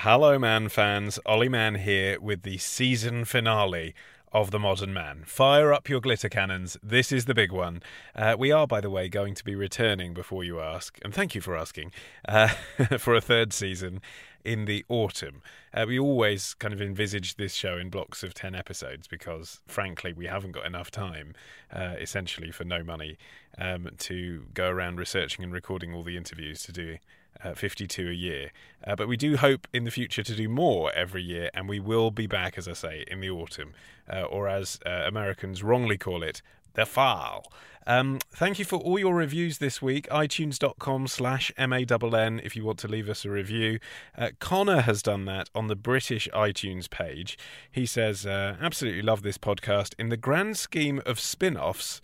Hello, Mann fans. Olly Mann here with the season finale of The Modern Mann. Fire up your glitter cannons. This is the big one. Uh, we are, by the way, going to be returning before you ask, and thank you for asking, uh, for a third season in the autumn. Uh, we always kind of envisage this show in blocks of 10 episodes because, frankly, we haven't got enough time, uh, essentially for no money, um, to go around researching and recording all the interviews to do uh, 52 a year. Uh, but we do hope in the future to do more every year, and we will be back, as I say, in the autumn, uh, or as uh, Americans wrongly call it, the fall. Um, thank you for all your reviews this week. iTunes.com slash M-A-N-N if you want to leave us a review. Uh, Connor has done that on the British iTunes page. He says, uh, absolutely love this podcast. In the grand scheme of spin-offs,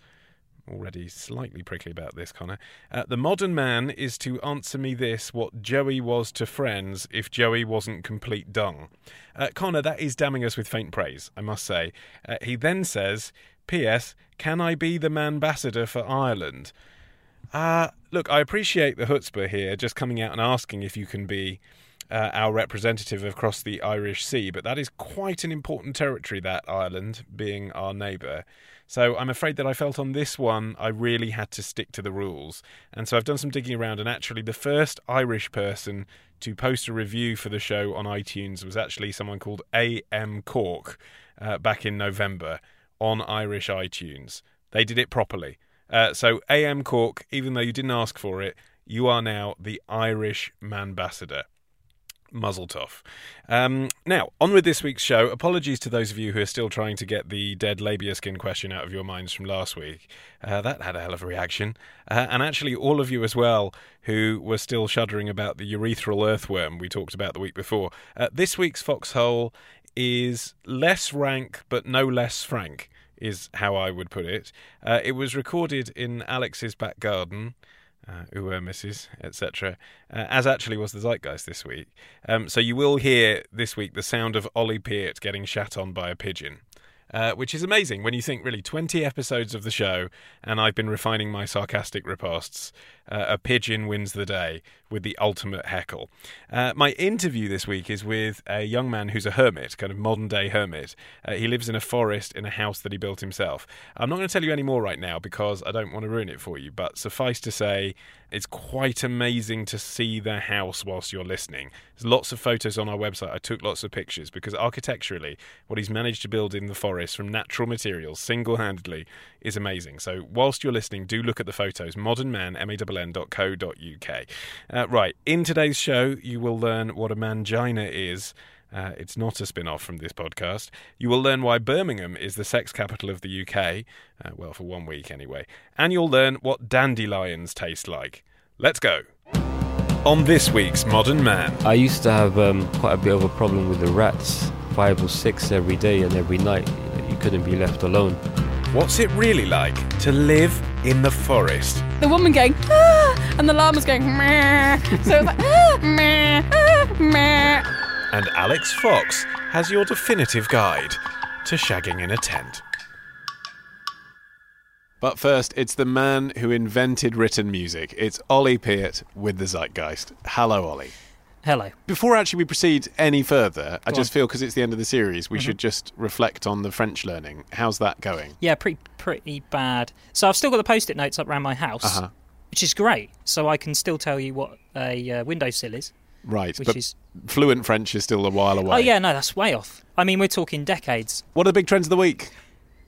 already slightly prickly about this, Connor. Uh, the modern Mann is to answer me this what Joey was to friends if Joey wasn't complete dung. Uh, Connor, that is damning us with faint praise, I must say. Uh, he then says, P.S. Can I be the man ambassador for Ireland? Uh, look, I appreciate the chutzpah here, just coming out and asking if you can be. Uh, our representative across the Irish Sea, but that is quite an important territory, that Ireland, being our neighbour. So I'm afraid that I felt on this one I really had to stick to the rules. And so I've done some digging around, and actually, the first Irish person to post a review for the show on iTunes was actually someone called A.M. Cork uh, back in November on Irish iTunes. They did it properly. Uh, so, A.M. Cork, even though you didn't ask for it, you are now the Irish Manbassador mazel tov. Um, now, on with this week's show. Apologies to those of you who are still trying to get the dead labia skin question out of your minds from last week. Uh, that had a hell of a reaction. Uh, and actually, all of you as well who were still shuddering about the urethral earthworm we talked about the week before. Uh, this week's foxhole is less rank, but no less frank. Is how I would put it. Uh, it was recorded in Alix's back garden uh, Uwe Mrs., etc., uh, as actually was the zeitgeist this week. Um, so you will hear this week the sound of Ollie Peart getting shat on by a pigeon. Uh, which is amazing when you think really 20 episodes of the show and I've been refining my sarcastic riposts. Uh, a pigeon wins the day with the ultimate heckle. Uh, my interview this week is with a young man who's a hermit, kind of modern day hermit. Uh, he lives in a forest in a house that he built himself. I'm not going to tell you any more right now because I don't want to ruin it for you, but suffice to say, it's quite amazing to see the house whilst you're listening. There's lots of photos on our website. I took lots of pictures because architecturally, what he's managed to build in the forest from natural materials single handedly is amazing. So, whilst you're listening, do look at the photos. Modern Mann, M A Uh, right, in today's show, you will learn what a mangina is. Uh, it's not a spin off from this podcast. You will learn why Birmingham is the sex capital of the UK. Uh, well, for one week anyway. And you'll learn what dandelions taste like. Let's go. On this week's Modern Mann. I used to have um, quite a bit of a problem with the rats. Five or six every day and every night. You couldn't be left alone. What's it really like to live in the forest? The woman going, ah, and the llama's going, meh. So it's like, ah, meh, ah, meh. And Alix Fox has your definitive guide to shagging in a tent. But first, it's the man who invented written music. It's Ollie Peart with the Zeitgeist. Hello, Ollie. Hello. Before actually we proceed any further, I Go just on. feel because it's the end of the series, we Mhm. should just reflect on the French learning. How's that going? Yeah, pretty pretty bad. So I've still got the post-it notes up around my house, Uh-huh. which is great. So I can still tell you what a uh, windowsill is. Right, Which but is- fluent French is still a while away. Oh yeah, no, that's way off. I mean, we're talking decades. What are the big trends of the week?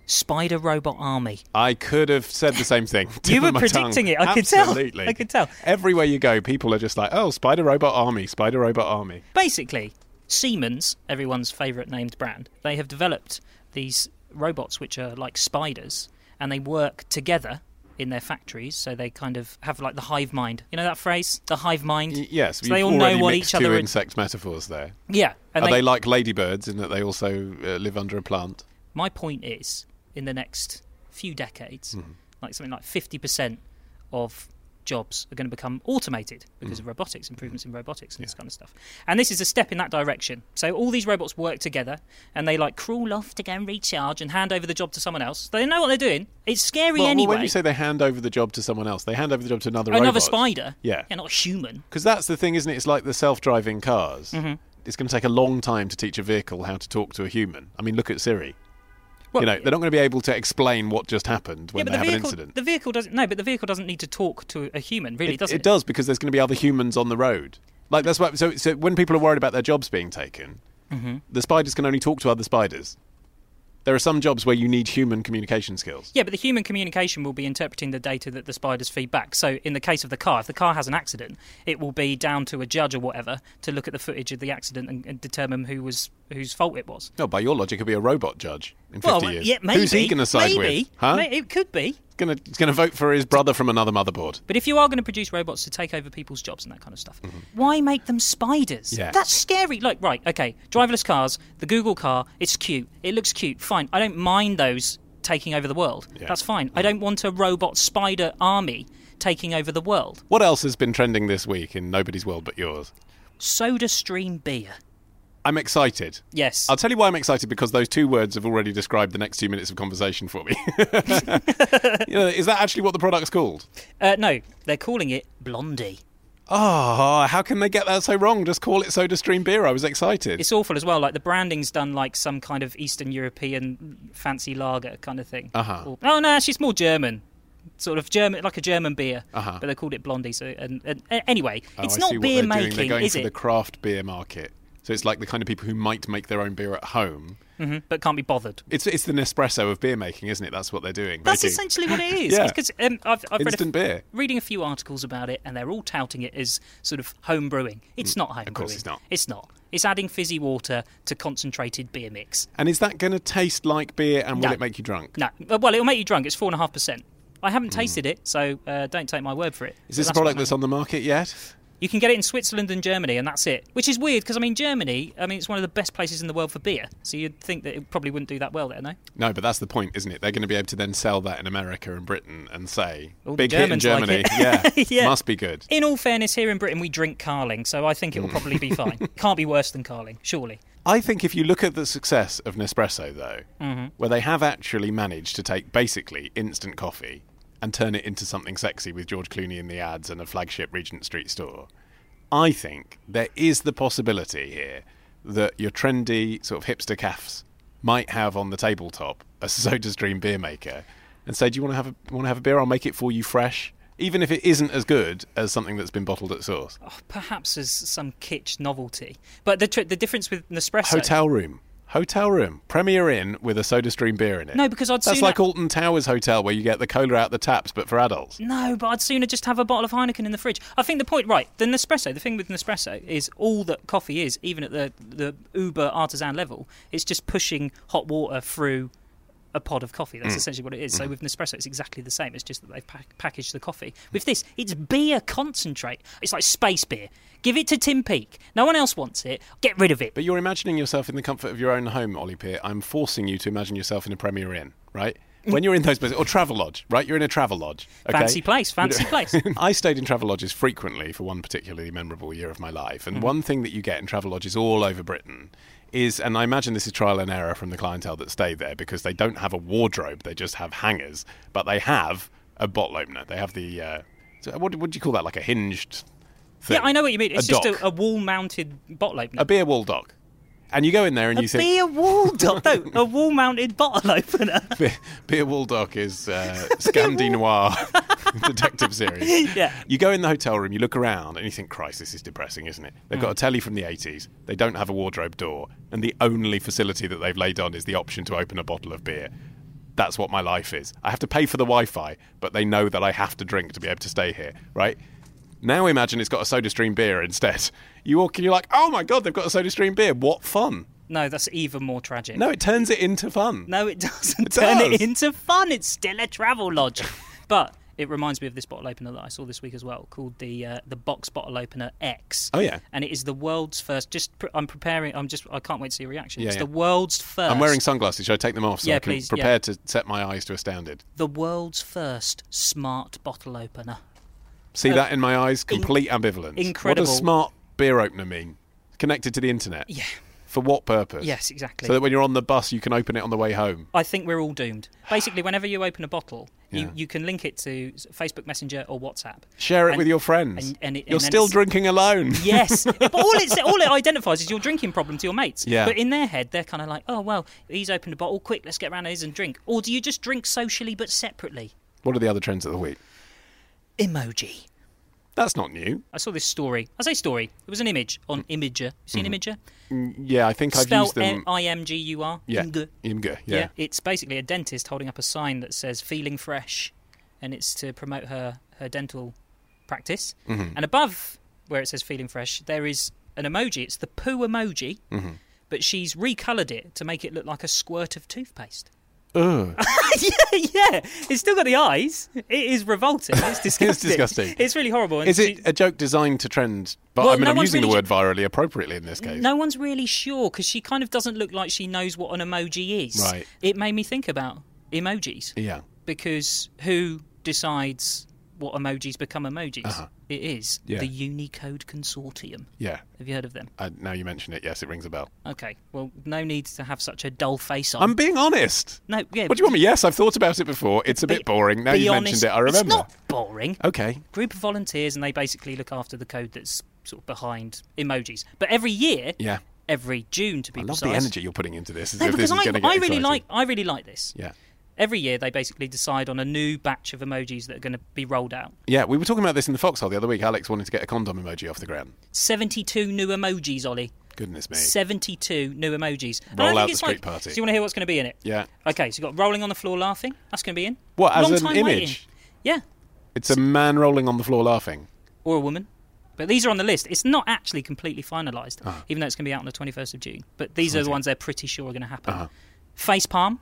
Spider robot army. I could have said the same thing. You were predicting tongue. it. I could tell. Absolutely. I could tell. Everywhere you go, people are just like, "Oh, Spider Robot Army, Spider Robot Army." Basically, Siemens, everyone's favourite named brand, they have developed these robots which are like spiders, and they work together in their factories, so they kind of have like the hive mind. You know that phrase, the hive mind. Y- yes, So they all know what each other two insect metaphors there. Yeah, and Are they, like ladybirds in that they also uh, live under a plant? my point is, in the next few decades, like something like fifty percent of jobs are going to become automated because of robotics, improvements in robotics and this kind of stuff. And this is a step in that direction. So all these robots work together and they like crawl off to go and recharge and hand over the job to someone else. They know what they're doing. It's scary Well, well, anyway. when you say they hand over the job to someone else, they hand over the job to another another robot. spider. Yeah. Yeah, not a human. Because that's the thing, isn't it? It's like the self-driving cars. Mm-hmm. It's going to take a long time to teach a vehicle how to talk to a human. I mean, look at Siri. Well, you know, they're not going to be able to explain what just happened when yeah, they the have vehicle, an incident. the vehicle doesn't. No, but the vehicle doesn't need to talk to a human, really, it, does it it? does because there's going to be other humans on the road. Like that's why. So, so when people are worried about their jobs being taken, Mm-hmm. the spiders can only talk to other spiders. There are some jobs where you need human communication skills. Yeah, but the human communication will be interpreting the data that the spiders feed back. So, in the case of the car, if the car has an accident, it will be down to a judge or whatever to look at the footage of the accident and, and determine who was whose fault it was. No, by your logic, it'll be a robot judge in 50 well, years. yeah, maybe. Who's he going to side maybe, with? Huh? May- it could be. He's going to he's going to vote for his brother from another motherboard. But if you are going to produce robots to take over people's jobs and that kind of stuff, why make them spiders? Mm-hmm. Yeah. That's scary. Like, right, okay, driverless cars, the Google car, it's cute. It looks cute. Fine. I don't mind those taking over the world. Yeah. That's fine. I don't want a robot spider army taking over the world. What else has been trending this week in nobody's world but yours? SodaStream beer. I'm excited. Yes. I'll tell you why I'm excited because those two words have already described the next two minutes of conversation for me. you know, is that actually what the product's called? Uh, no, they're calling it Blondie. Oh, how can they get that so wrong? Just call it SodaStream Beer. I was excited. It's awful as well. Like the branding's done like some kind of Eastern European fancy lager kind of thing. Uh-huh. Or- oh no, it's more German. Sort of German, like a German beer, Uh-huh. but they called it Blondie. So, and, and, anyway, Oh, it's I not beer making, They're going is for it? the craft beer market. So it's like the kind of people who might make their own beer at home. hmm but can't be bothered. It's it's the Nespresso of beer making, isn't it? That's what they're doing. That's making essentially what it is. Yeah. Because um, I've, I've read a instant beer. reading a few articles about it, and they're all touting it as sort of home brewing. It's not home Mm. of course brewing. it's not. It's not. It's adding fizzy water to concentrated beer mix. And is that going to taste like beer and will No. it make you drunk? No, uh, well, it'll make you drunk. It's four and a half percent. I haven't tasted it, so uh, don't take my word for it. Hmm. Is this a product that's on the market yet? You can get it in Switzerland and Germany, and that's it. Which is weird because I mean, Germany. I mean, it's one of the best places in the world for beer. So you'd think that it probably wouldn't do that well there, no? No, but that's the point, isn't it? They're going to be able to then sell that in America and Britain and say, All big hit in Germans like Germany. yeah, Yeah. must be good. In all fairness, here in Britain we drink Carling, so I think it will probably be fine. Can't be worse than Carling, surely. I think if you look at the success of Nespresso, though, Mm-hmm. where they have actually managed to take basically instant coffee and turn it into something sexy with George Clooney in the ads and a flagship Regent Street store, I think there is the possibility here that your trendy sort of hipster cafes might have on the tabletop a SodaStream beer maker and say, "Do you want to have a want to have a beer? I'll make it for you fresh." Even if it isn't as good as something that's been bottled at source. Oh, perhaps as some kitsch novelty, but the tr- the difference with Nespresso. Hotel room. Hotel room. Premier Inn with a SodaStream beer in it. No, because I'd sooner. That's sooner- like Alton Towers Hotel where you get the cola out the taps but for adults. No, but I'd sooner just have a bottle of Heineken in the fridge. I think the point, right? The Nespresso. The thing with Nespresso is all that coffee is, even at the the uber artisan level, it's just pushing hot water through a pod of coffee. Mm. That's essentially what it is. So with Nespresso, it's exactly the same. It's just that they've pack- packaged the coffee. With this, it's beer concentrate. It's like space beer. Give it to Tim Peake. No one else wants it. Get rid of it. But you're imagining yourself in the comfort of your own home, Ollie Peart. I'm forcing you to imagine yourself in a Premier Inn, right? When you're in those places, or travel lodge, right? You're in a travel lodge. Okay? Fancy place, fancy place. I stayed in travel lodges frequently for one particularly memorable year of my life. Mm-hmm. And one thing that you get in travel lodges all over Britain is, and I imagine this is trial and error from the clientele that stay there because they don't have a wardrobe, they just have hangers, but they have a bottle opener. They have the, uh, what, what do you call that? Like a hinged thing? Yeah, I know what you mean. It's a just dock. a, a wall-mounted bottle opener. a beer wall dock. And you go in there and you think. beer wall dock. No, a wall-mounted bottle opener. Beer, Beer Wall Dock is uh, Scandi Noir detective series. Yeah. You go in the hotel room, you look around, and you think, Christ, this is depressing, isn't it? They've Mm. got a telly from the 80s, they don't have a wardrobe door, and the only facility that they've laid on is the option to open a bottle of beer. That's what my life is. I have to pay for the Wi Fi, but they know that I have to drink to be able to stay here, right? Now imagine it's got a SodaStream beer instead. You walk and you're like, oh my god, they've got a SodaStream beer. What fun. No, that's even more tragic. No, it turns it into fun. No, it doesn't It turn does. it into fun. It's still a travel lodge. but It reminds me of this bottle opener that I saw this week as well, called the uh, the Box Bottle Opener X. Oh yeah. And it is the world's first. Just pre- I'm preparing. I'm just. I can't wait to see your reaction. Yeah, it's yeah. the world's first. I'm wearing sunglasses. Should I take them off so Yeah, I can please, prepare yeah. to set my eyes to astounded? the world's first smart bottle opener. See Uh, that in my eyes? Complete ambivalence. incredible. What does smart beer opener mean? Connected to the internet? Yeah. For what purpose? Yes, exactly. So that when you're on the bus, you can open it on the way home. I think we're all doomed. Basically, whenever you open a bottle, Yeah. you, you can link it to Facebook Messenger or WhatsApp. Share it And- with your friends. and- and it- you're still drinking alone. Yes, but all it all it identifies is your drinking problem to your mates. Yeah. But in their head, they're kind of like, oh well, he's opened a bottle. Quick, let's get round to his and drink. Or do you just drink socially but separately? What are the other trends of the week? Emoji. That's not new. I saw this story. I say story. It was an image on Imgur. You seen Imgur? Mm, Yeah, I think I've used them. I M G U R. yeah. Imgur. Imgur, yeah. It's basically a dentist holding up a sign that says "Feeling Fresh," and it's to promote her her dental practice. Mm-hmm. And above where it says "Feeling Fresh," there is an emoji. It's the poo emoji, Mm-hmm. but she's recoloured it to make it look like a squirt of toothpaste. Ugh. yeah, yeah. It's still got the eyes. It is revolting. It's disgusting. it's disgusting. It's really horrible. And Is she- it a joke designed to trend? But Well, I mean, no I'm using the word virally appropriately in this case. No one's really sure because she kind of doesn't look like she knows what an emoji is. Right. It made me think about emojis Yeah. because who decides what emojis become emojis? Uh-huh. It is Yeah. the Unicode Consortium. Yeah. Have you heard of them? Uh, now you mention it, yes, it rings a bell. Okay. Well, no need to have such a dull face on. I'm being honest. no, yeah. What do you want me? Yes, I've thought about it before. It's a be- bit boring. Now you honest, mentioned it, I remember. It's not boring. Okay. Group of volunteers, and they basically look after the code that's sort of behind emojis. But every year, Yeah. every June to be I love precise. the energy you're putting into this. No, if this because I, going to get I really like I really like this. Yeah. Every year they basically decide on a new batch of emojis that are going to be rolled out. Yeah, we were talking about this in the foxhole the other week. Alix wanted to get a condom emoji off the ground. 72 new emojis, Ollie. Goodness me. 72 new emojis. And Roll I think out the it's street like, party. Do you want to hear what's going to be in it? Yeah. Okay, so you've got rolling on the floor laughing. That's going to be in. What, as Long an time image? waiting. Yeah. It's a man rolling on the floor laughing. Or a woman. But these are on the list. It's not actually completely finalised, Ah. even though it's going to be out on the 21st of June. But these are the ones they're pretty sure are going to happen. Uh-huh. Face palm.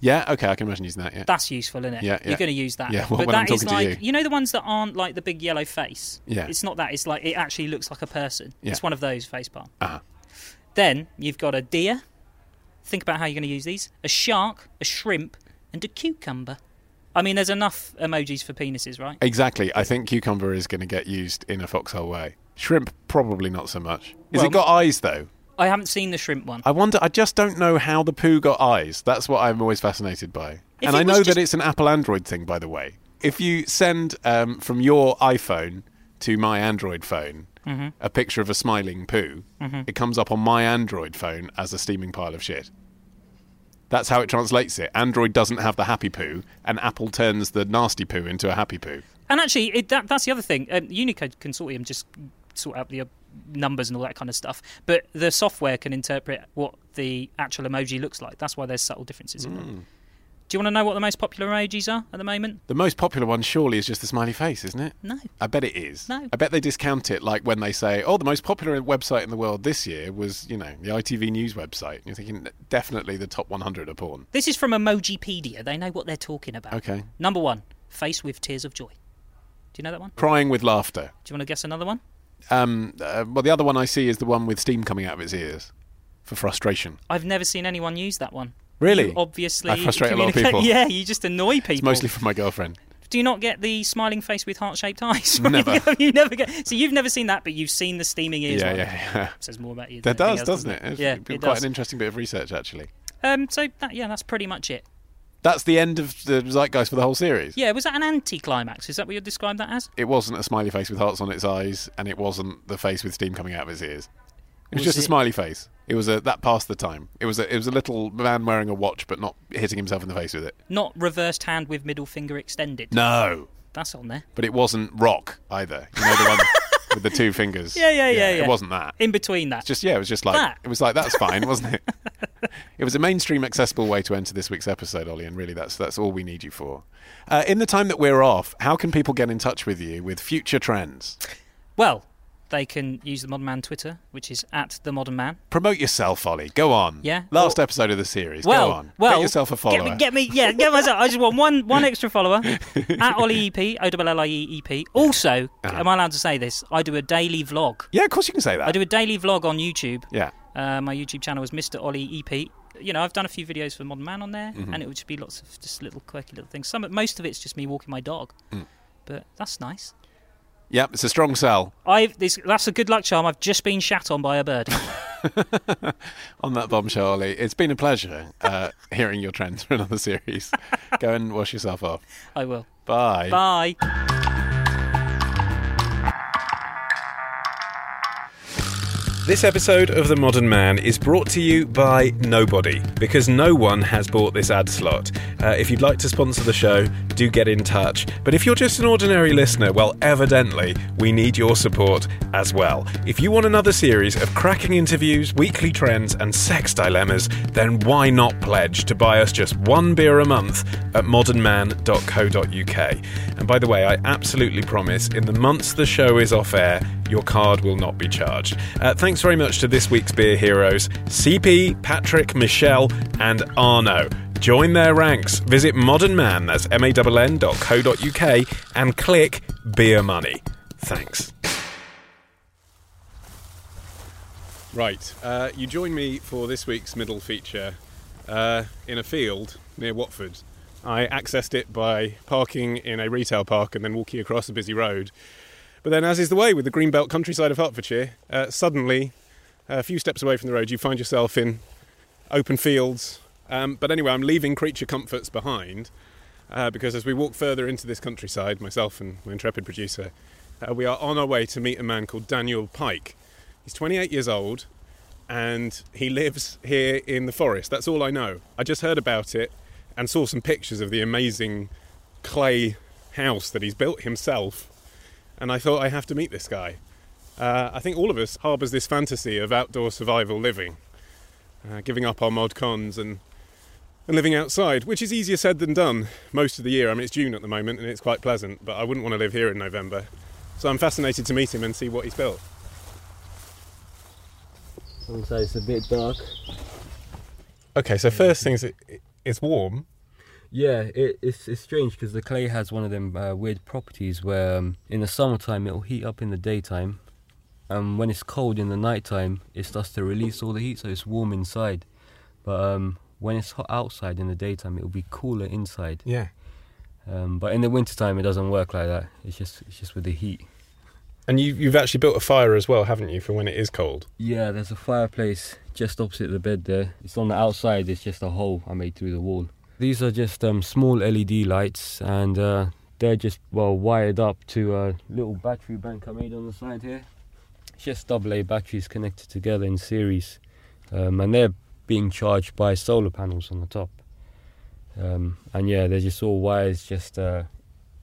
Yeah, okay, I can imagine using that, yeah. That's useful, isn't it? Yeah, yeah. You're going to use that. Yeah, well, but that is like you. know the ones that aren't like the big yellow face. Yeah. It's not that. It's like it actually looks like a person. Yeah. It's one of those face palm. Uh-huh. Then you've got a deer. Think about how you're going to use these. A shark, a shrimp, and a cucumber. I mean, there's enough emojis for penises, right? Exactly. I think cucumber is going to get used in a foxhole way. Shrimp, probably not so much. Has Well, it got eyes, though? I haven't seen the shrimp one. I wonder, I just don't know how the poo got eyes. That's what I'm always fascinated by. If and I know just- that it's an Apple Android thing, by the way. If you send um, from your iPhone to my Android phone Mm-hmm. a picture of a smiling poo, it comes up on my Android phone as a steaming pile of shit. That's how it translates it. Android doesn't have the happy poo, and Apple turns the nasty poo into a happy poo. And actually, it, that, that's the other thing. Um, Unicode Consortium just sort out the numbers and all that kind of stuff. But the software can interpret what the actual emoji looks like. That's why there's subtle differences in Hmm. them. Do you want to know what the most popular emojis are at the moment? The most popular one, surely, is just the smiley face, isn't it? No. I bet it is. No. I bet they discount it like when they say, oh, the most popular website in the world this year was, you know, the ITV News website. And you're thinking, definitely the top 100 are porn. This is from Emojipedia. They know what they're talking about. Okay. Number one, face with tears of joy. Do you know that one? Crying with laughter. Do you want to guess another one? Um, uh, well, the other one I see is the one with steam coming out of its ears for frustration. I've never seen anyone use that one. Really? You obviously, I frustrate a lot of people. Yeah, you just annoy people. It's mostly from my girlfriend. Do you not get the smiling face with heart-shaped eyes? Never. you never get. So you've never seen that, but you've seen the steaming ears. yeah, one. yeah, yeah. Says more about you. That does, else, doesn't it? It's Yeah, it quite does. an interesting bit of research, actually. Um, so that, yeah, that's pretty much it. That's the end of the zeitgeist for the whole series. Yeah, was that an anti-climax? Is that what you described that as? It wasn't a smiley face with hearts on its eyes, and it wasn't the face with steam coming out of its ears. It was, Was just a smiley face. It was a that passed the time. It was a it was a little man wearing a watch, but not hitting himself in the face with it. Not reversed hand with middle finger extended. No, That's on there. but it wasn't rock either. You know the one with the two fingers. Yeah, yeah, yeah, yeah. It wasn't that. In between that. Just yeah, it was just like That. it was like that's fine, wasn't it? it was a mainstream, accessible way to enter this week's episode, Ollie, and really that's that's all we need you for. Uh, in the time that we're off, how can people get in touch with you with future trends? Well, they can use the Modern Mann Twitter, which is at the Modern Mann. Promote yourself, Ollie. Go on. Yeah? Last episode of the series. Well, Go on. well, get yourself a follower. Get me, get me, yeah, get myself. I just want one, one extra follower at Ollie EP, O L L I E E P. Also, Uh-huh. am I allowed to say this? I do a daily vlog. yeah, of course you can say that. I do a daily vlog on YouTube. Yeah. Uh, my YouTube channel is Mr. Ollie EP. You know, I've done a few videos for Modern Mann on there, Mm-hmm. and it would just be lots of just little quirky little things. Some, most of it's just me walking my dog, Mm. but that's nice. Yep, it's a strong sell I this that's a good luck charm. I've just been shat on by a bird. on that bombshell, Ollie. It's been a pleasure uh, hearing your trends for another series. Go and wash yourself off. I will. Bye. Bye. This episode of The Modern Mann is brought to you by nobody, because no one has bought this ad slot. Uh, if you'd like to sponsor the show, do get in touch. But if you're just an ordinary listener, well, evidently, we need your support as well. If you want another series of cracking interviews, weekly trends, and sex dilemmas, then why not pledge to buy us just one beer a month at modernmann.co.uk? And by the way, I absolutely promise in the months the show is off air, your card will not be charged. Uh, thanks very much to this week's beer heroes CP, Patrick, Michelle, and Arno. Join their ranks. Visit Modern Mann, that's M-A-N-N.co.uk, and click Beer Money. Thanks. Right, uh, you join me for this week's middle feature uh, in a field near Watford. I accessed it by parking in a retail park and then walking across a busy road. But then, as is the way with the greenbelt countryside of Hertfordshire, uh, suddenly, a few steps away from the road, you find yourself in open fields. Um, but anyway, I'm leaving creature comforts behind uh, because as we walk further into this countryside, myself and my intrepid producer, uh, we are on our way to meet a man called Daniel Pike. He's 28 years old and he lives here in the forest. That's all I know. I just heard about it and saw some pictures of the amazing clay house that he's built himself and I thought I have to meet this guy. Uh, I think all of us harbours this fantasy of outdoor survival living, uh, giving up our mod cons and and living outside, which is easier said than done most of the year. I mean, it's June at the moment and it's quite pleasant, but I wouldn't want to live here in November. So I'm fascinated to meet him and see what he's built. Inside it's a bit dark. Okay, so first things, it, it's warm. Yeah, it, it's it's strange because the clay has one of them uh, weird properties where um, in the summertime it'll heat up in the daytime, and when it's cold in the nighttime it starts to release all the heat, so it's warm inside. But um, when it's hot outside in the daytime, it'll be cooler inside. Yeah. Um, but in the wintertime, it doesn't work like that. It's just it's just with the heat. And you, you've actually built a fire as well, haven't you, for when it is cold? Yeah, there's a fireplace just opposite the bed there. It's on the outside. It's just a hole I made through the wall. These are just um, small LED lights, and uh, they're just well wired up to a little battery bank I made on the side here. It's just double A batteries connected together in series, um, and they're being charged by solar panels on the top. Um, and yeah, they're just all wires just uh,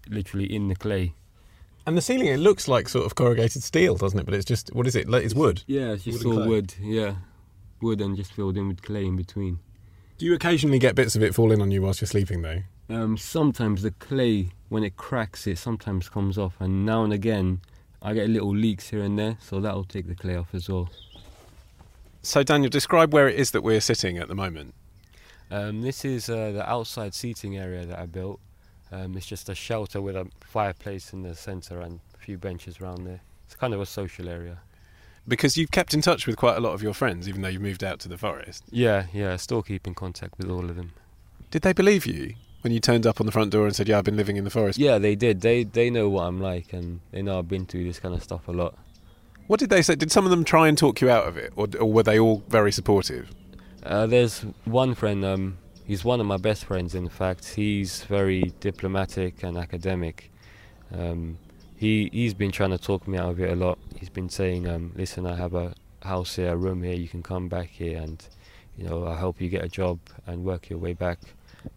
literally in the clay. And the ceiling, it looks like sort of corrugated steel, doesn't it? But it's just, what is it? It's wood. Yeah, it's just Wood all wood. Yeah, wood and just filled in with clay in between. Do you occasionally get bits of it falling on you whilst you're sleeping, though? Um, sometimes the clay, when it cracks, it sometimes comes off, and now and again, I get little leaks here and there, so that'll take the clay off as well. So, Daniel, describe where it is that we're sitting at the moment. Um, this is uh, the outside seating area that I built. Um, it's just a shelter with a fireplace in the centre and a few benches around there. It's kind of a social area. Because you've kept in touch with quite a lot of your friends, even though you've moved out to the forest. Yeah, yeah, still keep in contact with all of them. Did they believe you when you turned up on the front door and said, "Yeah, I've been living in the forest"? Yeah, they did. They they know what I'm like, and they know I've been through this kind of stuff a lot. What did they say? Did some of them try and talk you out of it, or, or were they all very supportive? Uh, there's one friend. Um, he's one of my best friends. In fact, he's very diplomatic and academic. Um, he he's been trying to talk me out of it a lot. He's been saying, um, "Listen, I have a house here, a room here. You can come back here, and you know, I'll help you get a job and work your way back."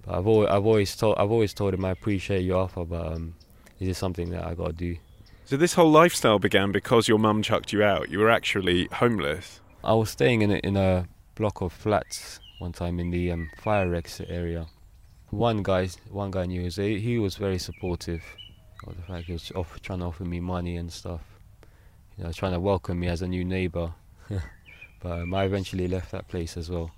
But I've always I've always told I've always told him I appreciate your offer, but um, this is something that I got to do. So this whole lifestyle began because your mum chucked you out. You were actually homeless. I was staying in a, in a block of flats one time in the um, fire exit area. One guy, one guy knew he was very supportive of the fact he was off, trying to offer me money and stuff. you know, trying to welcome me as a new neighbour. but um, I eventually left that place as well.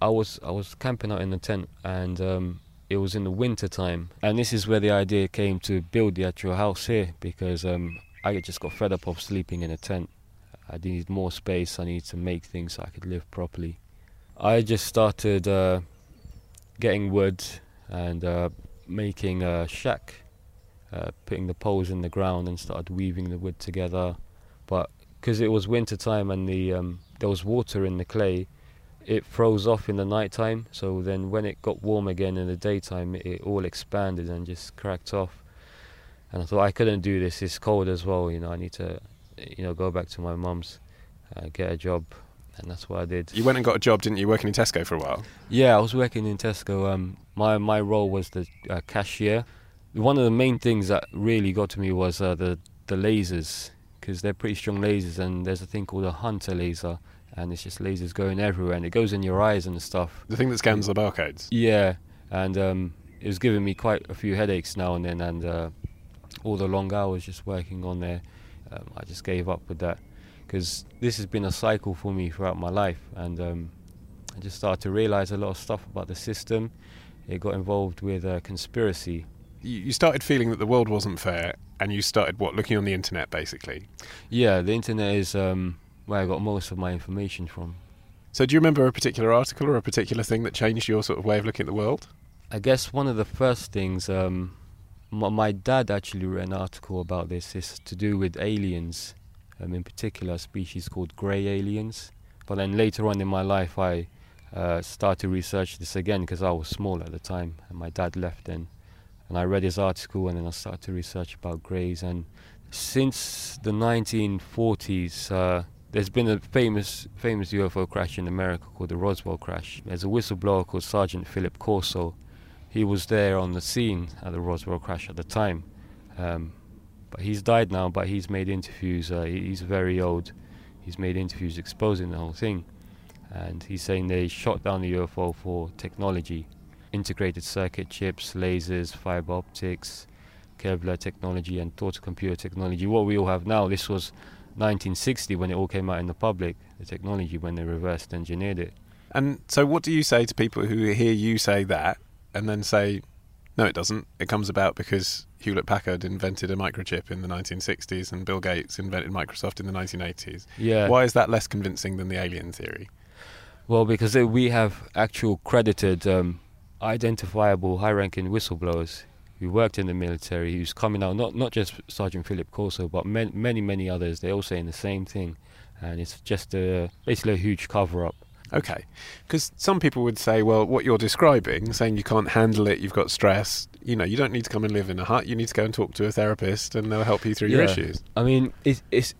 I was I was camping out in the tent, and um, it was in the winter time, and this is where the idea came to build the actual house here because um, I just got fed up of sleeping in a tent. I needed more space. I needed to make things so I could live properly. I just started uh, getting wood and uh, making a shack, uh, putting the poles in the ground and started weaving the wood together. But because it was winter time and the um, there was water in the clay, it froze off in the night time. So then when it got warm again in the daytime, it, it all expanded and just cracked off. And I thought I couldn't do this. It's cold as well. You know, I need to, you know, go back to my mum's, uh, get a job, and that's what I did. You went and got a job, didn't you, working in Tesco for a while? Yeah, I was working in Tesco. Um, my my role was the uh, cashier. One of the main things that really got to me was uh, the the lasers because they're pretty strong lasers, and there's a thing called a hunter laser, and it's just lasers going everywhere, and it goes in your eyes and stuff. The thing that scans the barcodes. Yeah, and um, it was giving me quite a few headaches now and then, and uh, all the long hours just working on there, um, I just gave up with that because this has been a cycle for me throughout my life, and um, I just started to realize a lot of stuff about the system. It got involved with uh, conspiracy. You started feeling that the world wasn't fair, and you started what looking on the internet basically. Yeah, the internet is um, where I got most of my information from. So, do you remember a particular article or a particular thing that changed your sort of way of looking at the world? I guess one of the first things um, my, my dad actually wrote an article about this. is to do with aliens, um, in particular a species called grey aliens. But then later on in my life, I uh, started to research this again because I was small at the time, and my dad left then. And I read his article, and then I started to research about greys. And since the 1940s, uh, there's been a famous famous UFO crash in America called the Roswell crash. There's a whistleblower called Sergeant Philip Corso. He was there on the scene at the Roswell crash at the time. Um, but he's died now, but he's made interviews. Uh, he's very old. He's made interviews exposing the whole thing. And he's saying they shot down the UFO for technology integrated circuit chips, lasers, fiber optics, Kevlar technology, and thought computer technology. What we all have now, this was 1960 when it all came out in the public, the technology when they reversed engineered it. And so, what do you say to people who hear you say that and then say, no, it doesn't? It comes about because Hewlett Packard invented a microchip in the 1960s and Bill Gates invented Microsoft in the 1980s. Yeah. Why is that less convincing than the alien theory? Well, because we have actual credited, um, identifiable, high-ranking whistleblowers who worked in the military, who's coming out. Not not just Sergeant Philip Corso, but man, many many others. They're all saying the same thing, and it's just a, basically a huge cover-up. Okay. Because some people would say, well, what you're describing, saying you can't handle it, you've got stress, you know, you don't need to come and live in a hut. You need to go and talk to a therapist and they'll help you through your issues. I mean, it's it's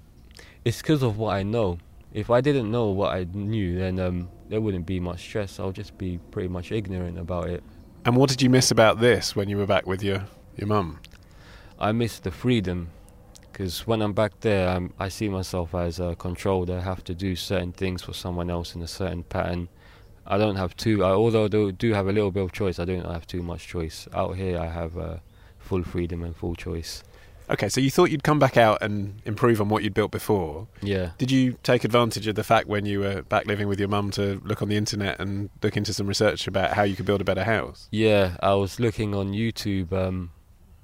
it's because of what I know. If I didn't know what I knew, then um, there wouldn't be much stress. I'll just be pretty much ignorant about it. And what did you miss about this when you were back with your, your mum? I miss the freedom because when I'm back there, I'm, I see myself as a controlled. I have to do certain things for someone else in a certain pattern. I don't have too, I, although I do, do have a little bit of choice, I don't have too much choice. Out here, I have uh, full freedom and full choice. Okay, so you thought you'd come back out and improve on what you'd built before. Yeah. Did you take advantage of the fact when you were back living with your mum to look on the internet and look into some research about how you could build a better house? Yeah, I was looking on YouTube um,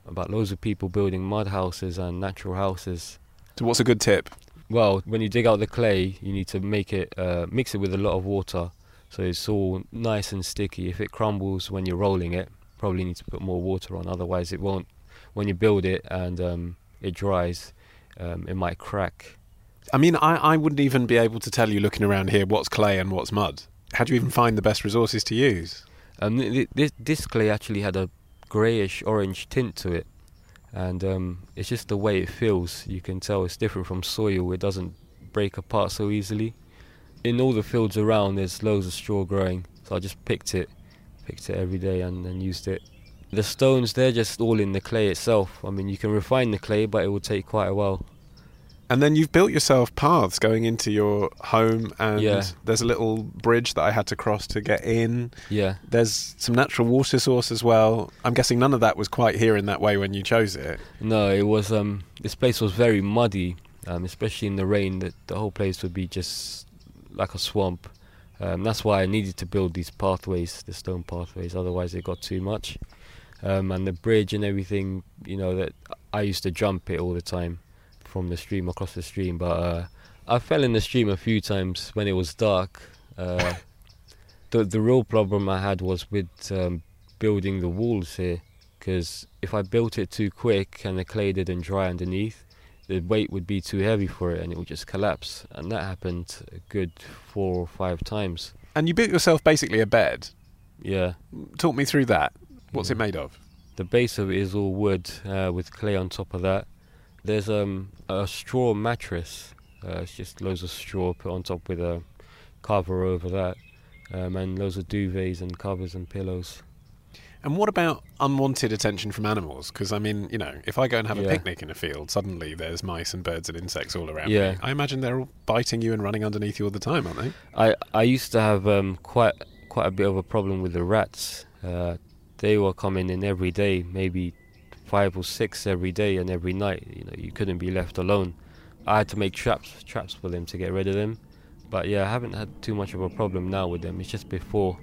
about loads of people building mud houses and natural houses. So, what's a good tip? Well, when you dig out the clay, you need to make it uh, mix it with a lot of water, so it's all nice and sticky. If it crumbles when you're rolling it, probably need to put more water on. Otherwise, it won't. When you build it and um, it dries, um, it might crack. I mean, I, I wouldn't even be able to tell you looking around here what's clay and what's mud. How do you even find the best resources to use? Um, th- th- this this clay actually had a greyish orange tint to it, and um, it's just the way it feels. You can tell it's different from soil. It doesn't break apart so easily. In all the fields around, there's loads of straw growing, so I just picked it, picked it every day, and, and used it. The stones, they're just all in the clay itself. I mean, you can refine the clay, but it will take quite a while. And then you've built yourself paths going into your home, and Yeah. there's a little bridge that I had to cross to get in. Yeah. There's some natural water source as well. I'm guessing none of that was quite here in that way when you chose it. No, it was. Um, this place was very muddy. um, especially in the rain. That the whole place would be just like a swamp. Um, that's why I needed to build these pathways, the stone pathways. Otherwise, it got too much. Um, and the bridge and everything, you know, that I used to jump it all the time from the stream across the stream. But uh, I fell in the stream a few times when it was dark. Uh, the the real problem I had was with um, building the walls here, because if I built it too quick and the clay didn't dry underneath, the weight would be too heavy for it and it would just collapse. And that happened a good four or five times. And you built yourself basically a bed. Yeah. Talk me through that. What's it made of? The base of it is all wood uh, with clay on top of that. There's um, a straw mattress. Uh, it's just loads of straw put on top with a cover over that, um, and loads of duvets and covers and pillows. And what about unwanted attention from animals? Because I mean, you know, if I go and have a Yeah. picnic in a field, suddenly there's mice and birds and insects all around Yeah. me. I imagine they're all biting you and running underneath you all the time, aren't they? I I used to have um, quite quite a bit of a problem with the rats. Uh, they were coming in every day, maybe five or six every day and every night. You know, you couldn't be left alone. I had to make traps traps for them to get rid of them. But yeah, I haven't had too much of a problem now with them. It's just before.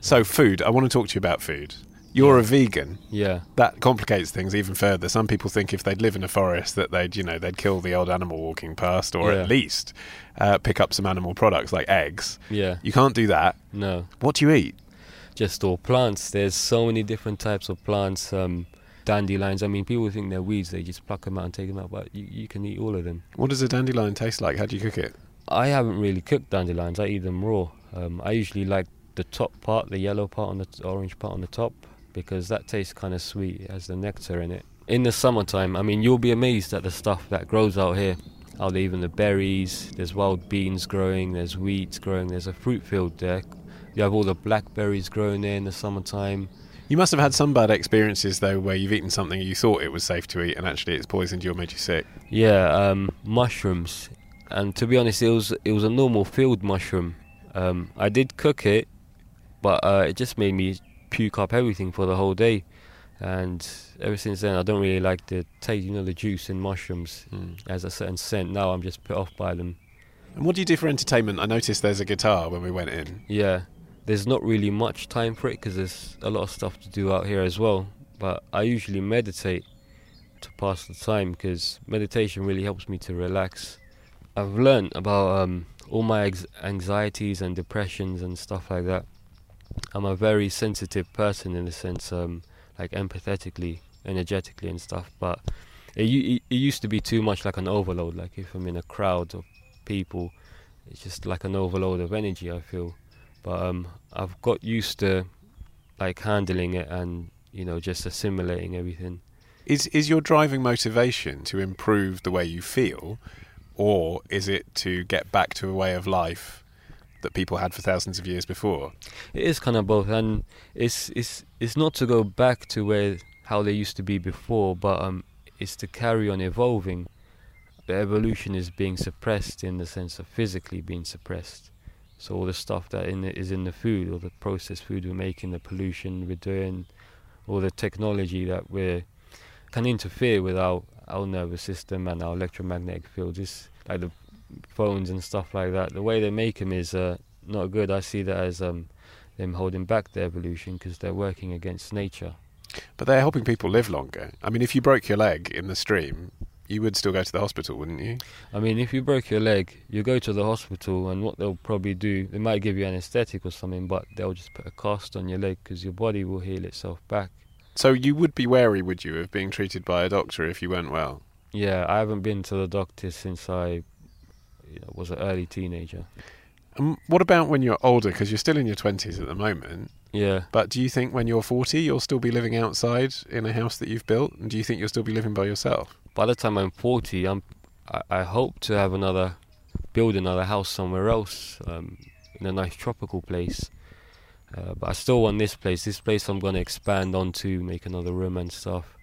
So, food. I want to talk to you about food. You're a vegan. Yeah, That complicates things even further. Some people think if they'd live in a forest that they'd, you know, they'd kill the odd animal walking past, or Yeah. at least uh, pick up some animal products like eggs. yeah, You can't do that. no. What do you eat? Just all plants. There's so many different types of plants. Um, dandelions. I mean, people think they're weeds. They just pluck them out and take them out, but you, you can eat all of them. What does a dandelion taste like? How do you cook it? I haven't really cooked dandelions. I eat them raw. Um, I usually like the top part, the yellow part on the t- orange part on the top, because that tastes kind of sweet. It has the nectar in it. In the summertime, I mean, you'll be amazed at the stuff that grows out here. They even the berries. There's wild beans growing. There's wheat growing. There's a fruit field there. You have all the blackberries growing there in the summertime. You must have had some bad experiences though, where you've eaten something you thought it was safe to eat, and actually it's poisoned you or made you sick. Yeah, um, mushrooms, and to be honest, it was it was a normal field mushroom. Um, I did cook it, but uh, it just made me puke up everything for the whole day, and ever since then, I don't really like the taste. You know, the juice in mushrooms has a certain scent. Now I'm just put off by them. And what do you do for entertainment? I noticed there's a guitar when we went in. Yeah, there's not really much time for it because there's a lot of stuff to do out here as well. But I usually meditate to pass the time because meditation really helps me to relax. I've learned about um, all my ex- anxieties and depressions and stuff like that. I'm a very sensitive person in the sense, um, like empathetically, energetically, and stuff. But it, it, it used to be too much like an overload. Like if I'm in a crowd of people, it's just like an overload of energy. I feel but um, I've got used to like handling it and you know just assimilating everything. Is is your driving motivation to improve the way you feel, or is it to get back to a way of life that people had for thousands of years before? It is kind of both, and it's it's it's not to go back to where how they used to be before, but um, it's to carry on evolving. The evolution is being suppressed in the sense of physically being suppressed. So all the stuff that in the, is in the food, or the processed food we're making, the pollution we're doing, all the technology that we're can interfere with our our nervous system and our electromagnetic fields. It's like the phones and stuff like that. The way they make them is uh, not good. I see that as um, them holding back the evolution because they're working against nature. But they're helping people live longer. I mean, if you broke your leg in the stream, you would still go to the hospital, wouldn't you? I mean, if you broke your leg, you go to the hospital, and what they'll probably do, they might give you anesthetic or something, but they'll just put a cast on your leg because your body will heal itself back. So you would be wary, would you, of being treated by a doctor if you weren't well? Yeah, I haven't been to the doctor since I you know, was an early teenager. And what about when you're older? Because you're still in your twenties at the moment. Yeah, But do you think when you're 40, you'll still be living outside in a house that you've built? And do you think you'll still be living by yourself? By the time I'm 40, I'm I, I hope to have another build another house somewhere else um, in a nice tropical place. Uh, but I still want this place. This place I'm going to expand onto, make another room and stuff.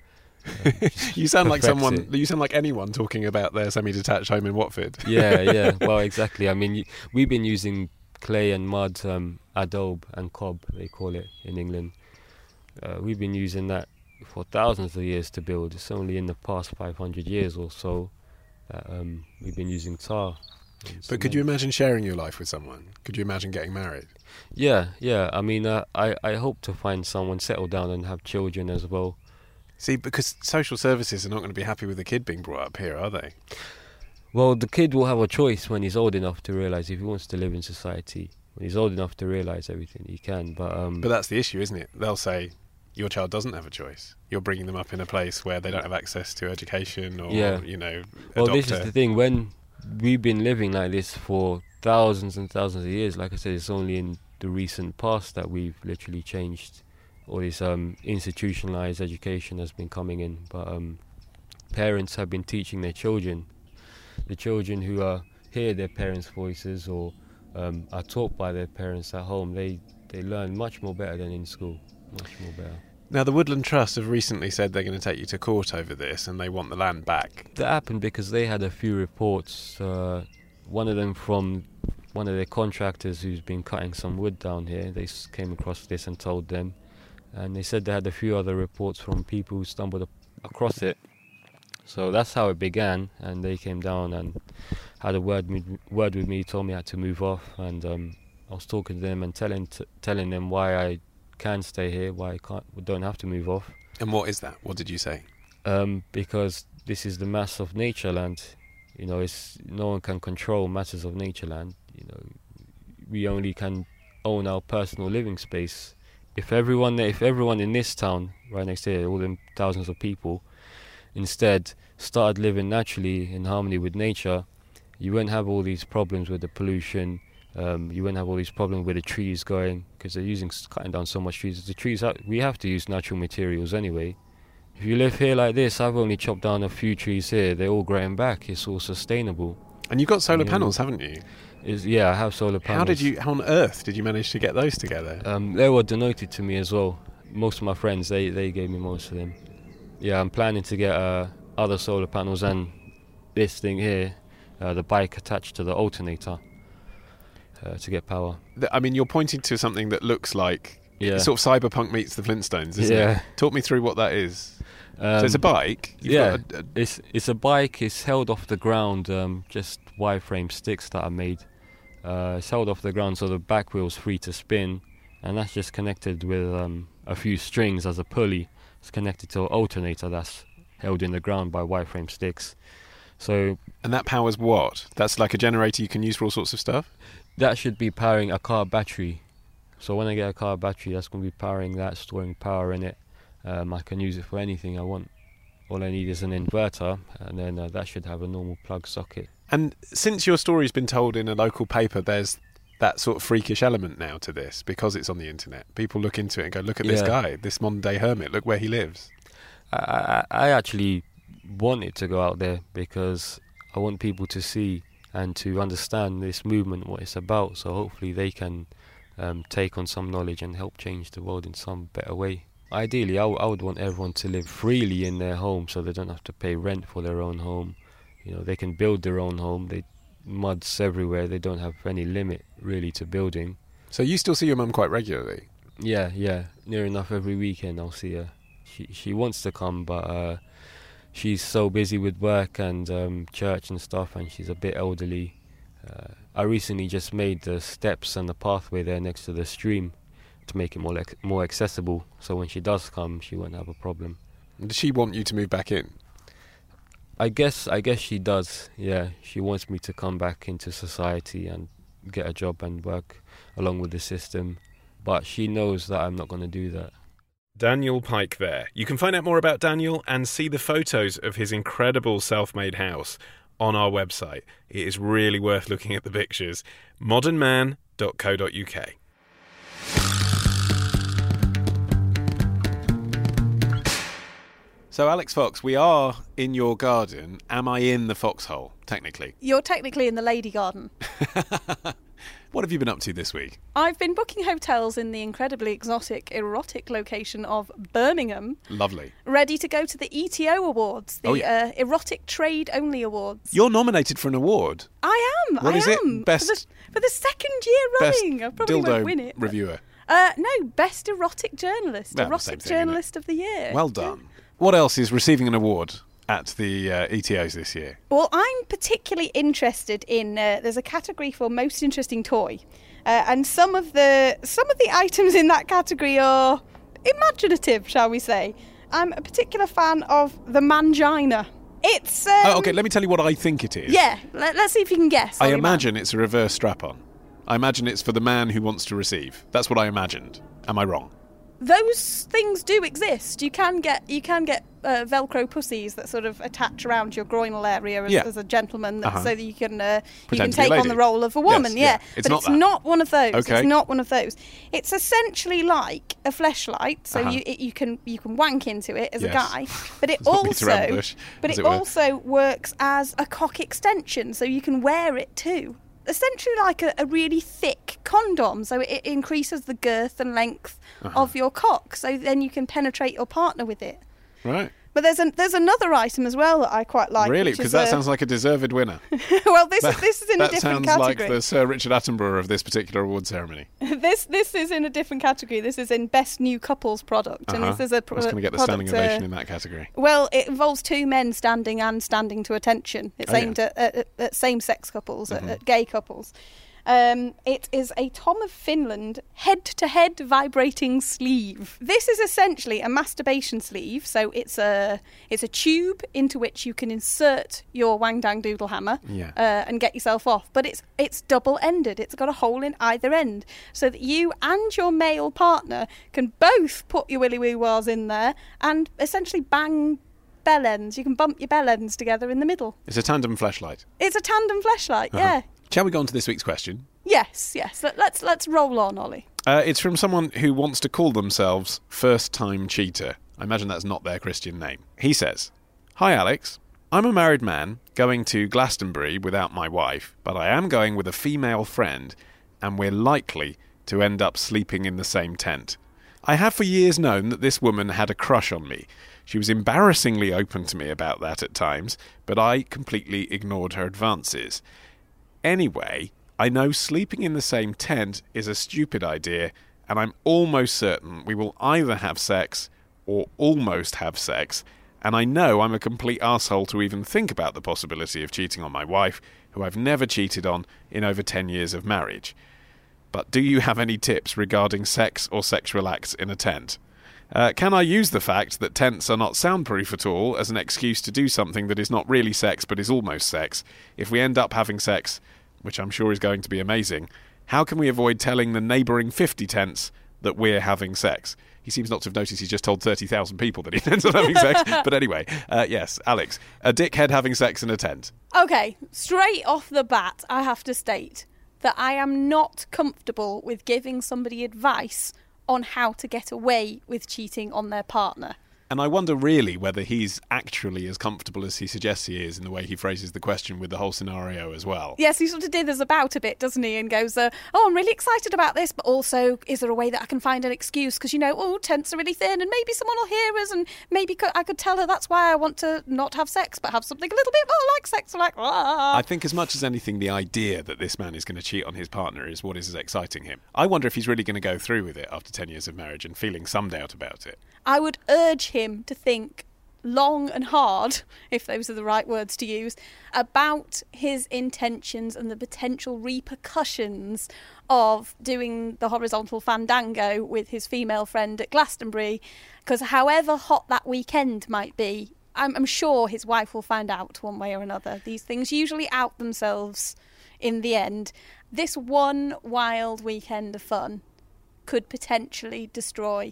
Uh, You sound like someone. it. You sound like anyone talking about their semi-detached home in Watford. yeah, yeah. Well, exactly. I mean, we've been using clay and mud, um, adobe and cob, they call it in England. Uh, we've been using that for thousands of years to build. It's only in the past 500 years or so that um, we've been using tar. But could you imagine sharing your life with someone? Could you imagine getting married? Yeah, yeah. I mean, uh, I I hope to find someone settle down and have children as well. See, because social services are not going to be happy with the kid being brought up here, are they? Well, the kid will have a choice when he's old enough to realize if he wants to live in society. When he's old enough to realize everything, he can. But um, But that's the issue, isn't it? They'll say your child doesn't have a choice. You're bringing them up in a place where they don't have access to education or, Yeah. you know, well, this is the thing. When we've been living like this for thousands and thousands of years, like I said, it's only in the recent past that we've literally changed. All this um, institutionalized education has been coming in, but um, parents have been teaching their children. The children who are hear their parents' voices or um, are taught by their parents at home, they they learn much more better than in school. Much more better. Now, the Woodland Trust have recently said they're going to take you to court over this and they want the land back. That happened because they had a few reports. Uh, one of them from one of their contractors who's been cutting some wood down here. They came across this and told them, and they said they had a few other reports from people who stumbled across it. So that's how it began, and they came down and had a word word with me. Told me I had to move off, and um, I was talking to them and telling t- telling them why I can stay here, why I can't, don't have to move off And what is that? What did you say? um, because this is the mass of nature land. You know, it's no one can control matters of nature land. You know, we only can own our personal living space. If everyone, if everyone in this town, right next here, all them thousands of people, instead started living naturally in harmony with nature, you wouldn't have all these problems with the pollution. Um, you wouldn't have all these problems with the trees going because they're using cutting down so much trees. The trees, ha- we have to use natural materials anyway. If you live here like this, I've only chopped down a few trees here. They're all growing back. It's all sustainable. And you've got solar Yeah. panels, haven't you? Is yeah, I have solar panels. How did you? How on earth did you manage to get those together? Um, they were donated to me as well. Most of my friends, they they gave me most of them. Yeah, I'm planning to get uh, other solar panels and this thing here, uh, the bike attached to the alternator, uh, to get power. I mean, you're pointing to something that looks like Yeah. sort of cyberpunk meets the Flintstones, isn't Yeah. it? Talk me through what that is. Um, so it's a bike. You've yeah, got a- a- it's it's a bike. It's held off the ground, um, just wireframe sticks that I made. Uh, it's held off the ground, so the back wheel's free to spin, and that's just connected with um, a few strings as a pulley. It's connected to an alternator that's held in the ground by wireframe sticks. So and that powers what? That's like a generator you can use for all sorts of stuff. That should be powering a car battery. So when I get a car battery, that's going to be powering that, storing power in it. Um, I can use it for anything I want. All I need is an inverter, and then uh, that should have a normal plug socket. And since your story's been told in a local paper, there's that sort of freakish element now to this because it's on the internet. People look into it and go, "Look at this guy, this modern day hermit. Look where he lives." I, I, I actually wanted to go out there because I want people to see and to understand this movement, what it's about. So hopefully they can um, take on some knowledge and help change the world in some better way. Ideally, I, w- I would want everyone to live freely in their home, so they don't have to pay rent for their own home. You know, they can build their own home. They muds everywhere. They don't have any limit really to building. So you still see your mum quite regularly. Yeah, yeah. Near enough every weekend I'll see her. She she wants to come, but uh, she's so busy with work and um, church and stuff, and she's a bit elderly. Uh, I recently just made the steps and the pathway there next to the stream to make it more more accessible. So when she does come, she won't have a problem. Does she want you to move back in? I guess I guess she does. Yeah, she wants me to come back into society and get a job and work along with the system, but she knows that I'm not going to do that. Daniel Pike there. You can find out more about Daniel and see the photos of his incredible self made house on our website. It is really worth looking at the pictures. modernmann.co.uk. So Alix Fox, we are in your garden. Am I in the foxhole? Technically, You're technically in the lady garden. what have you been up to this week? I've been booking hotels in the incredibly exotic, erotic location of Birmingham, Lovely. ready to go to the ETO Awards, the Oh, yeah. uh, Erotic Trade Only Awards. You're nominated for an award. I am. What I is it? am. Best- for the, for the second year running. I probably dildo won't win it. reviewer. Uh, no, best erotic journalist, Well, erotic thing, journalist of the year. Well done. What else is receiving an award at the uh, ETOs this year? Well, I'm particularly interested in. Uh, there's a category for most interesting toy, uh, and some of the some of the items in that category are imaginative, shall we say? I'm a particular fan of the mangina. It's. Um, oh, okay, let me tell you what I think it is. Yeah, let, us see if you can guess. I Olly Mann. imagine it's a reverse strap on. I imagine it's for the man who wants to receive. That's what I imagined. Am I wrong? Those things do exist. You can get you can get uh, Velcro pussies that sort of attach around your groinal area as, Yeah. as a gentleman, that, Uh-huh. so that you can uh, you can to be a take on the role of a woman. Yes, yeah, yeah. It's but not it's that. not one of those. Okay. It's not one of those. It's essentially like a fleshlight, so Uh-huh. you it, you can you can wank into it as Yes. a guy, but it It's not beat around the also bush, but it, it also works as a cock extension, so you can wear it too. Essentially, like a, a really thick condom, so it increases the girth and length Uh-huh. of your cock, so then you can penetrate your partner with it. Right. But there's an, there's another item as well that I quite like. really? Because that a- sounds like a deserved winner. well, this is this is in a different category. That sounds like the Sir Richard Attenborough of this particular award ceremony. this this is in a different category. This is in best new couples product, and Uh-huh. this is a pro- That's going to get the product, standing ovation uh, in that category. Well, it involves two men standing and standing to attention. It's Oh, yeah. aimed at, at, at same-sex couples, Mhm. at, at gay couples. Um, it is a Tom of Finland head-to-head vibrating sleeve. This is essentially a masturbation sleeve. So it's a it's a tube into which you can insert your wang dang doodle hammer Yeah. uh, and get yourself off. But it's it's double-ended. It's got a hole in either end, so that you and your male partner can both put your willy woo wahs in there and essentially bang bell ends. You can bump your bell ends together in the middle. It's a tandem flashlight. It's a tandem flashlight. Uh-huh. Yeah. Shall we go on to this week's question? Yes. Yes. Let, let's let's roll on, Ollie. Uh, it's from someone who wants to call themselves First Time Cheater. I imagine that's not their Christian name. He says, Hi, Alix. I'm a married man going to Glastonbury without my wife, but I am going with a female friend, and we're likely to end up sleeping in the same tent. I have for years known that this woman had a crush on me. She was embarrassingly open to me about that at times, but I completely ignored her advances. Anyway, I know sleeping in the same tent is a stupid idea, and I'm almost certain we will either have sex or almost have sex, and I know I'm a complete asshole to even think about the possibility of cheating on my wife, who I've never cheated on in over 10 years of marriage. But do you have any tips regarding sex or sexual acts in a tent? Uh, can I use the fact that tents are not soundproof at all as an excuse to do something that is not really sex but is almost sex? If we end up having sex, which I'm sure is going to be amazing, how can we avoid telling the neighbouring 50 tents that we're having sex? He seems not to have noticed he's just told 30,000 people that he intends on having sex. But anyway, uh, yes, Alix, a dickhead having sex in a tent. Okay. Straight off the bat, I have to state that I am not comfortable with giving somebody advice on how to get away with cheating on their partner. And I wonder really whether he's actually as comfortable as he suggests he is in the way he phrases the question with the whole scenario as well. Yes, he sort of dithers about a bit, doesn't he? And goes, uh, "Oh, I'm really excited about this, but also, is there a way that I can find an excuse? Because you know, oh, tents are really thin, and maybe someone will hear us, and maybe co- I could tell her that's why I want to not have sex, but have something a little bit more like sex, like ah." I think, as much as anything, the idea that this man is going to cheat on his partner is what is exciting him. I wonder if he's really going to go through with it after 10 years of marriage and feeling some doubt about it. I would urge him to think long and hard, if those are the right words to use, about his intentions and the potential repercussions of doing the horizontal fandango with his female friend at Glastonbury. Because however hot that weekend might be, I'm, I'm sure his wife will find out one way or another. These things usually out themselves in the end. This one wild weekend of fun could potentially destroy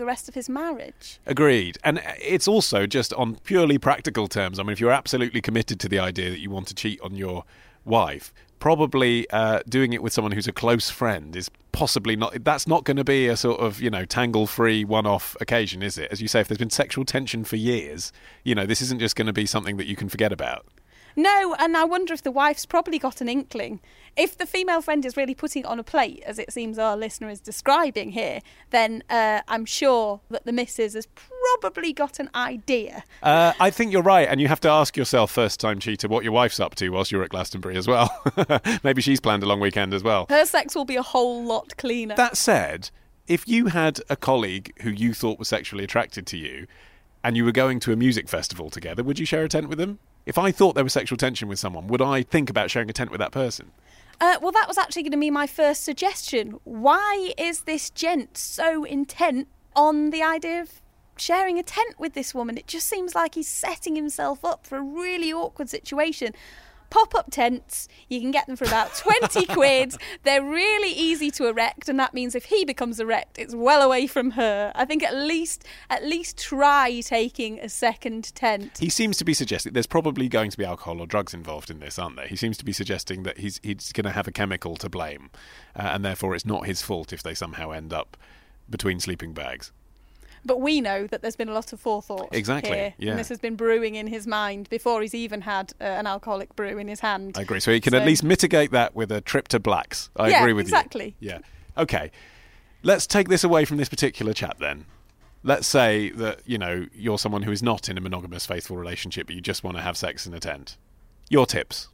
the rest of his marriage. Agreed. And it's also just on purely practical terms. I mean, if you're absolutely committed to the idea that you want to cheat on your wife, probably uh, doing it with someone who's a close friend is possibly not. That's not going to be a sort of you know tangle-free one-off occasion, is it? As you say, if there's been sexual tension for years, you know this isn't just going to be something that you can forget about. No, and I wonder if the wife's probably got an inkling. If the female friend is really putting it on a plate, as it seems our listener is describing here, then uh, I'm sure that the missus has probably got an idea. Uh, I think you're right, and you have to ask yourself, first-time cheater, what your wife's up to whilst you're at Glastonbury as well. Maybe she's planned a long weekend as well. Her sex will be a whole lot cleaner. That said, if you had a colleague who you thought was sexually attracted to you, and you were going to a music festival together, would you share a tent with them? If I thought there was sexual tension with someone, would I think about sharing a tent with that person? Uh, well, that was actually going to be my first suggestion. Why is this gent so intent on the idea of sharing a tent with this woman? It just seems like he's setting himself up for a really awkward situation. Pop up tents, you can get them for about 20 quid. They're really easy to erect, and that means if he becomes erect, it's well away from her. I think at least at least try taking a second tent. He seems to be suggesting there's probably going to be alcohol or drugs involved in this, aren't there? He seems to be suggesting that he's he's going to have a chemical to blame, uh, and therefore it's not his fault if they somehow end up between sleeping bags. But we know that there's been a lot of forethought. Exactly, Here, yeah. And this has been brewing in his mind before he's even had uh, an alcoholic brew in his hand. I agree. So he can So- at least mitigate that with a trip to Blacks. I Yeah, agree with exactly. you. Exactly. Yeah. Okay. Let's take this away from this particular chap then. Let's say that, you know, you're someone who is not in a monogamous, faithful relationship, but you just want to have sex in a tent. Your tips.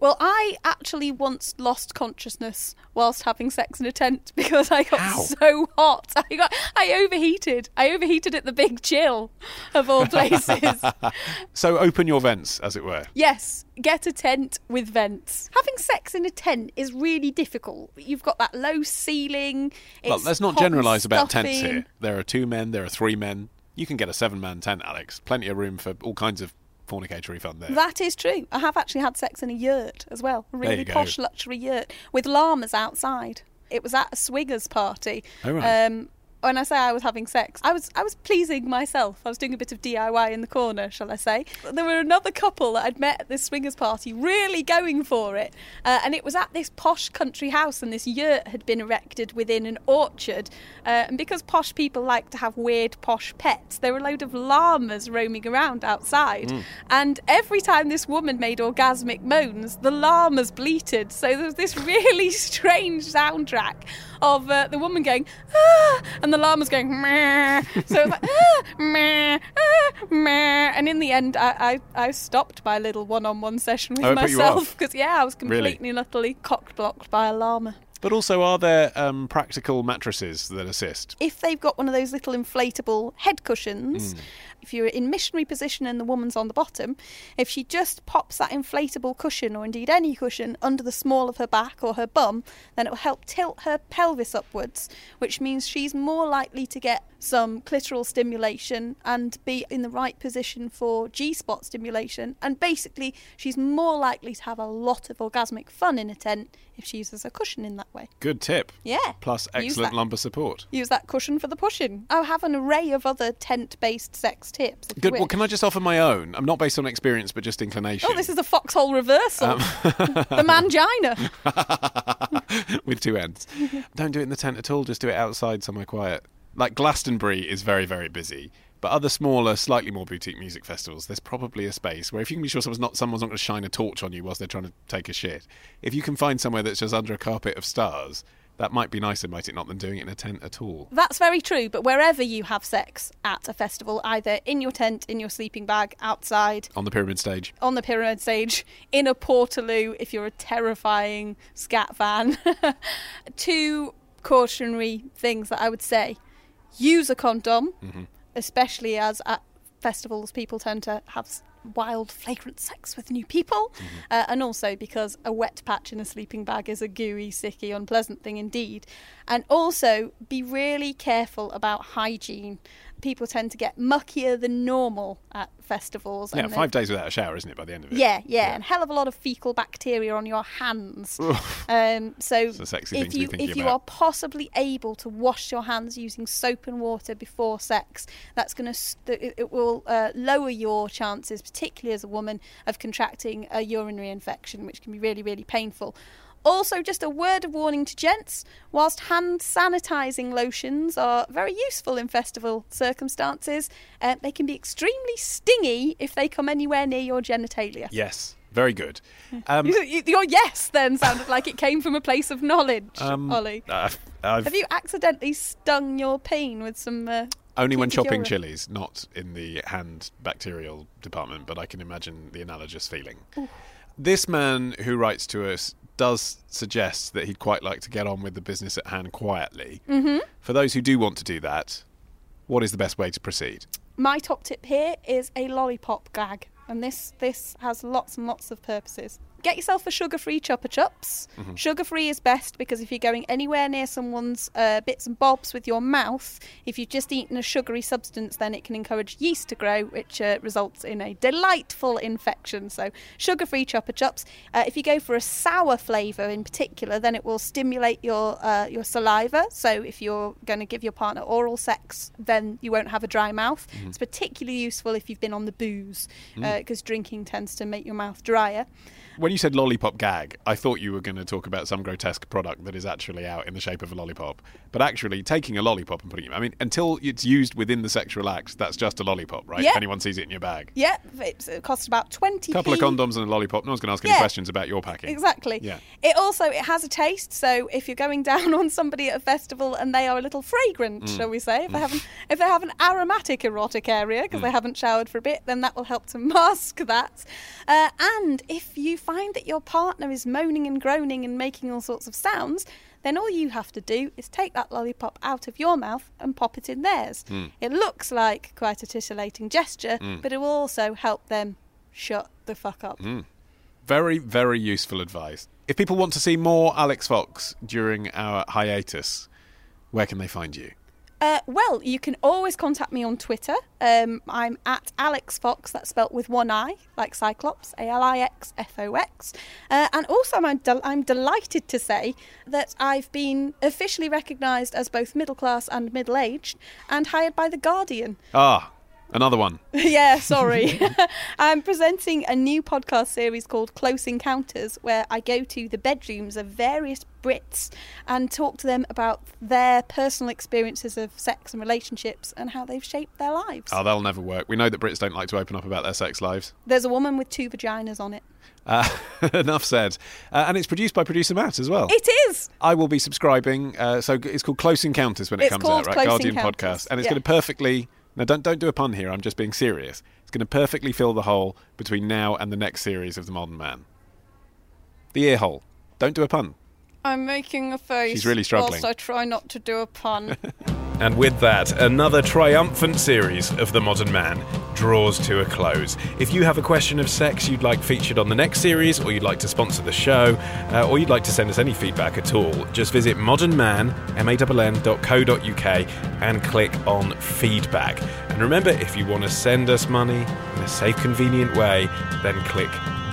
Well, I actually once lost consciousness whilst having sex in a tent because I got so hot. I got I overheated. I overheated at the Big Chill, of all places. So open your vents, as it were. yes, get a tent with vents. Having sex in a tent is really difficult. You've got that low ceiling. well, let's not generalise about tents here. There are two men, there are three men. You can get a seven man tent, Alix. Plenty of room for all kinds of fornicatory fun there. That is true. I have actually had sex in a yurt as well. A really you go. posh luxury yurt with llamas outside. It was at a swingers party. Oh, right. Um, when I say I was having sex, I was I was pleasing myself. I was doing a bit of DIY in the corner, shall I say? There were another couple that I'd met at this swingers party, really going for it, uh, and it was at this posh country house, and this yurt had been erected within an orchard. Uh, and because posh people like to have weird posh pets, there were a load of llamas roaming around outside, and every time this woman made orgasmic moans, the llamas bleated. So there was this really strange soundtrack of uh, the woman going ah, and the llamas going meh. So it was like ah, meh, ah, meh. And in the end, I, I, I stopped my little one-on-one session with Oh, it put you myself because yeah, I was Really? completely and utterly cock-blocked by a llama. But also, are there um, practical mattresses that assist? if they've got one of those little inflatable head cushions, if you're in missionary position and the woman's on the bottom, if she just pops that inflatable cushion, or indeed any cushion, under the small of her back or her bum, then it will help tilt her pelvis upwards, which means she's more likely to get some clitoral stimulation and be in the right position for G spot stimulation. And basically, she's more likely to have a lot of orgasmic fun in a tent if she uses a cushion in that way. Good tip. Yeah. Plus excellent lumbar support. Use that cushion for the pushing. I have an array of other tent-based sex tips. if you Good. Well, can I just offer my own? I'm not based on experience, but just inclination. Oh, this is a foxhole reversal. Um, the mangina. with two ends. Don't do it in the tent at all. Just do it outside somewhere quiet. Like Glastonbury is very, very busy. But other smaller, slightly more boutique music festivals, there's probably a space where if you can be sure someone's not someone's not going to shine a torch on you whilst they're trying to take a shit. If you can find somewhere that's just under a carpet of stars, that might be nicer, might it not, than doing it in a tent at all. That's very true. But wherever you have sex at a festival, either in your tent, in your sleeping bag, outside, On the pyramid stage. on the pyramid stage, in a portaloo, if you're a terrifying scat fan, two cautionary things that I would say: use a condom, mm-hmm. especially as at festivals people tend to have wild, flagrant sex with new people, uh, and also because a wet patch in a sleeping bag is a gooey, sicky, unpleasant thing indeed. And also be really careful about hygiene. People tend to get muckier than normal at festivals. Yeah, five days without a shower, isn't it, by the end of it? yeah, yeah, and hell of a lot of fecal bacteria on your hands. um, so a sexy thing if you if you about. are possibly able to wash your hands using soap and water before sex, that's going to it, it will uh, lower your chances, particularly as a woman, of contracting a urinary infection, which can be really really painful. Also, just a word of warning to gents whilst hand sanitising lotions are very useful in festival circumstances, uh, they can be extremely stingy if they come anywhere near your genitalia. Yes. Very good. Um, You- you- Your yes then sounded like it came from a place of knowledge, um, Ollie. I've Have you accidentally stung your pain with some. Uh, only when chopping chilies, not in the hand bacterial department, but I can imagine the analogous feeling. This man who writes to us does suggest that he'd quite like to get on with the business at hand quietly. Mm-hmm. For those who do want to do that, what is the best way to proceed? my top tip here is a lollipop gag, and this this has lots and lots of purposes. Get yourself a sugar-free Chupa Chups. Sugar-free is best because if you're going anywhere near someone's uh, bits and bobs with your mouth, if you've just eaten a sugary substance, then it can encourage yeast to grow, which uh, results in a delightful infection. So, sugar-free Chupa Chups. Uh, if you go for a sour flavour in particular, then it will stimulate your uh, your saliva. So, if you're going to give your partner oral sex, then you won't have a dry mouth. It's particularly useful if you've been on the booze, because drinking tends to make your mouth drier. When you said lollipop gag, I thought you were going to talk about some grotesque product that is actually out in the shape of a lollipop. But actually, taking a lollipop and putting it, I mean, until it's used within the sexual act, that's just a lollipop, right? Yeah. If anyone sees it in your bag. Yeah, it's, it costs about twenty. A couple of condoms and a lollipop. No one's going to ask any Yeah. questions about your packing. Exactly. Yeah. It also it has a taste. So if you're going down on somebody at a festival and they are a little fragrant, Mm. shall we say, if they have an, if they have an aromatic erotic area because Mm. they haven't showered for a bit, then that will help to mask that. Uh, and if you find that your partner is moaning and groaning and making all sorts of sounds. Then all you have to do is take that lollipop out of your mouth and pop it in theirs. Mm. It looks like quite a titillating gesture, but it will also help them shut the fuck up. Mm. Very, very useful advice. If people want to see more Alix Fox during our hiatus, where can they find you? Uh, well, you can always contact me on Twitter. Um, I'm at Alix Fox, that's spelt with one I, like Cyclops, A L I X F O X. Uh, and also, I'm, I'm delighted to say that I've been officially recognised as both middle class and middle aged and hired by The Guardian. Ah, another one. yeah, sorry. I'm presenting a new podcast series called Close Encounters, where I go to the bedrooms of various Brits and talk to them about their personal experiences of sex and relationships and how they've shaped their lives. Oh, that'll never work. We know that Brits don't like to open up about their sex lives. There's a woman with two vaginas on it. Uh, enough said. Uh, and it's produced by producer Matt as well. It is! I will be subscribing. Uh, so it's called Close Encounters when it It's comes out, right? Close Guardian Encounters, podcast, and it's yeah. going to perfectly. Now, don't don't do a pun here. I'm just being serious. It's going to perfectly fill the hole between now and the next series of The Modern Mann. The ear hole. Don't do a pun. I'm making a face. She's really struggling. Whilst I try not to do a pun. And with that, another triumphant series of The Modern Mann draws to a close. If you have a question of sex you'd like featured on the next series, or you'd like to sponsor the show, uh, or you'd like to send us any feedback at all, just visit modernman, M-A-N-N.co.uk and click on feedback. And remember, if you want to send us money in a safe, convenient way, then click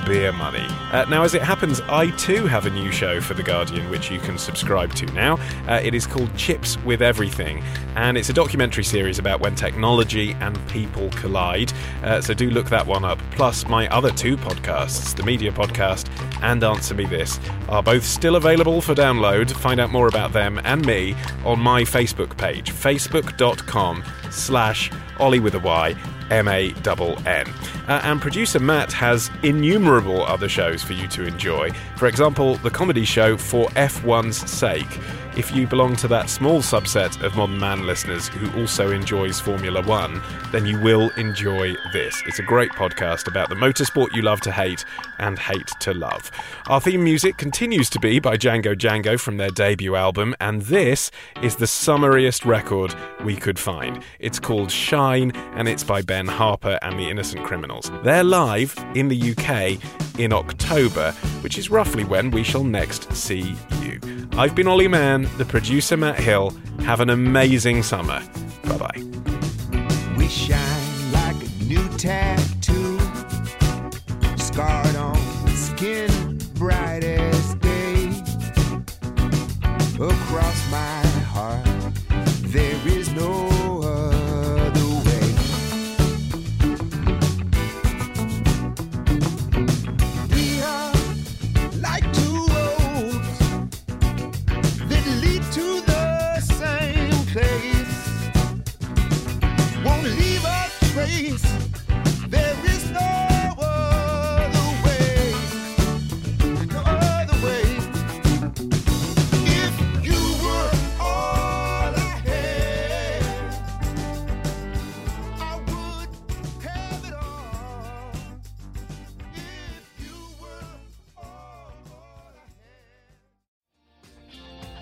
beer money. Uh, now, as it happens, I too have a new show for The Guardian which you can subscribe to now. Uh, it is called Chips with Everything, and it's a documentary series about when technology and people collide. Uh, so do look that one up. Plus, my other two podcasts, the Media Podcast and Answer Me This, are both still available for download. Find out more about them and me on my Facebook page, facebook.com slash Olly with a Y. M A N N. Uh, and producer Matt has innumerable other shows for you to enjoy. For example, the comedy show For F1's Sake. If you belong to that small subset of Modern Mann listeners who also enjoys Formula One, then you will enjoy this. It's a great podcast about the motorsport you love to hate and hate to love. Our theme music continues to be by Django Django from their debut album, and this is the summeriest record we could find. It's called Shine, and it's by Ben Harper and the Innocent Criminals. They're live in the UK in October, which is roughly when we shall next see you. I've been Olly Mann, the producer Matt Hill. Have an amazing summer. Bye bye. We shine like a new tattoo,